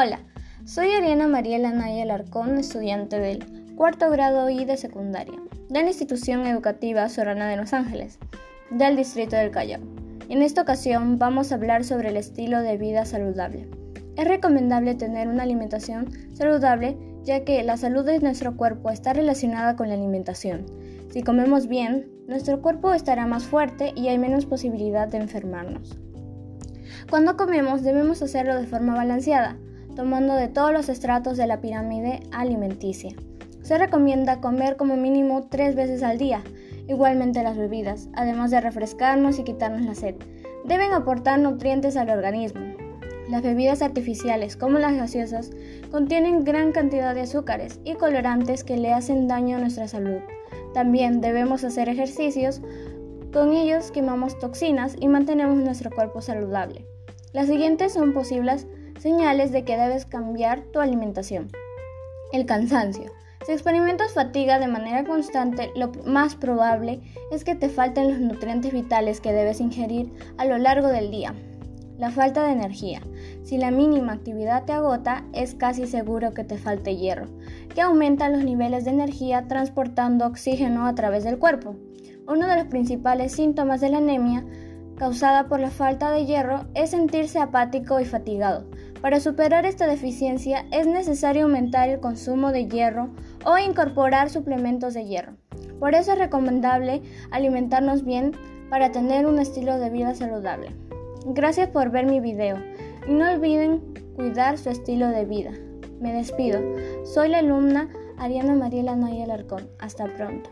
Hola, soy Ariana Mariela Naya Alarcón, estudiante del cuarto grado y de secundaria de la institución educativa Sorana de Los Ángeles, del distrito del Callao. En esta ocasión vamos a hablar sobre el estilo de vida saludable. Es recomendable tener una alimentación saludable ya que la salud de nuestro cuerpo está relacionada con la alimentación. Si comemos bien, nuestro cuerpo estará más fuerte y hay menos posibilidad de enfermarnos. Cuando comemos debemos hacerlo de forma balanceada, tomando de todos los estratos de la pirámide alimenticia. Se recomienda comer como mínimo tres veces al día, igualmente las bebidas, además de refrescarnos y quitarnos la sed. Deben aportar nutrientes al organismo. Las bebidas artificiales, como las gaseosas, contienen gran cantidad de azúcares y colorantes que le hacen daño a nuestra salud. También debemos hacer ejercicios, con ellos quemamos toxinas y mantenemos nuestro cuerpo saludable. Las siguientes son posibles Señales de que debes cambiar tu alimentación. El cansancio. Si experimentas fatiga de manera constante, lo más probable es que te falten los nutrientes vitales que debes ingerir a lo largo del día. La falta de energía. Si la mínima actividad te agota, es casi seguro que te falte hierro, que aumenta los niveles de energía transportando oxígeno a través del cuerpo. Uno de los principales síntomas de la anemia causada por la falta de hierro es sentirse apático y fatigado. Para superar esta deficiencia es necesario aumentar el consumo de hierro o incorporar suplementos de hierro. Por eso es recomendable alimentarnos bien para tener un estilo de vida saludable. Gracias por ver mi video y no olviden cuidar su estilo de vida. Me despido. Soy la alumna Ariana Mariela Naya Alarcón. Hasta pronto.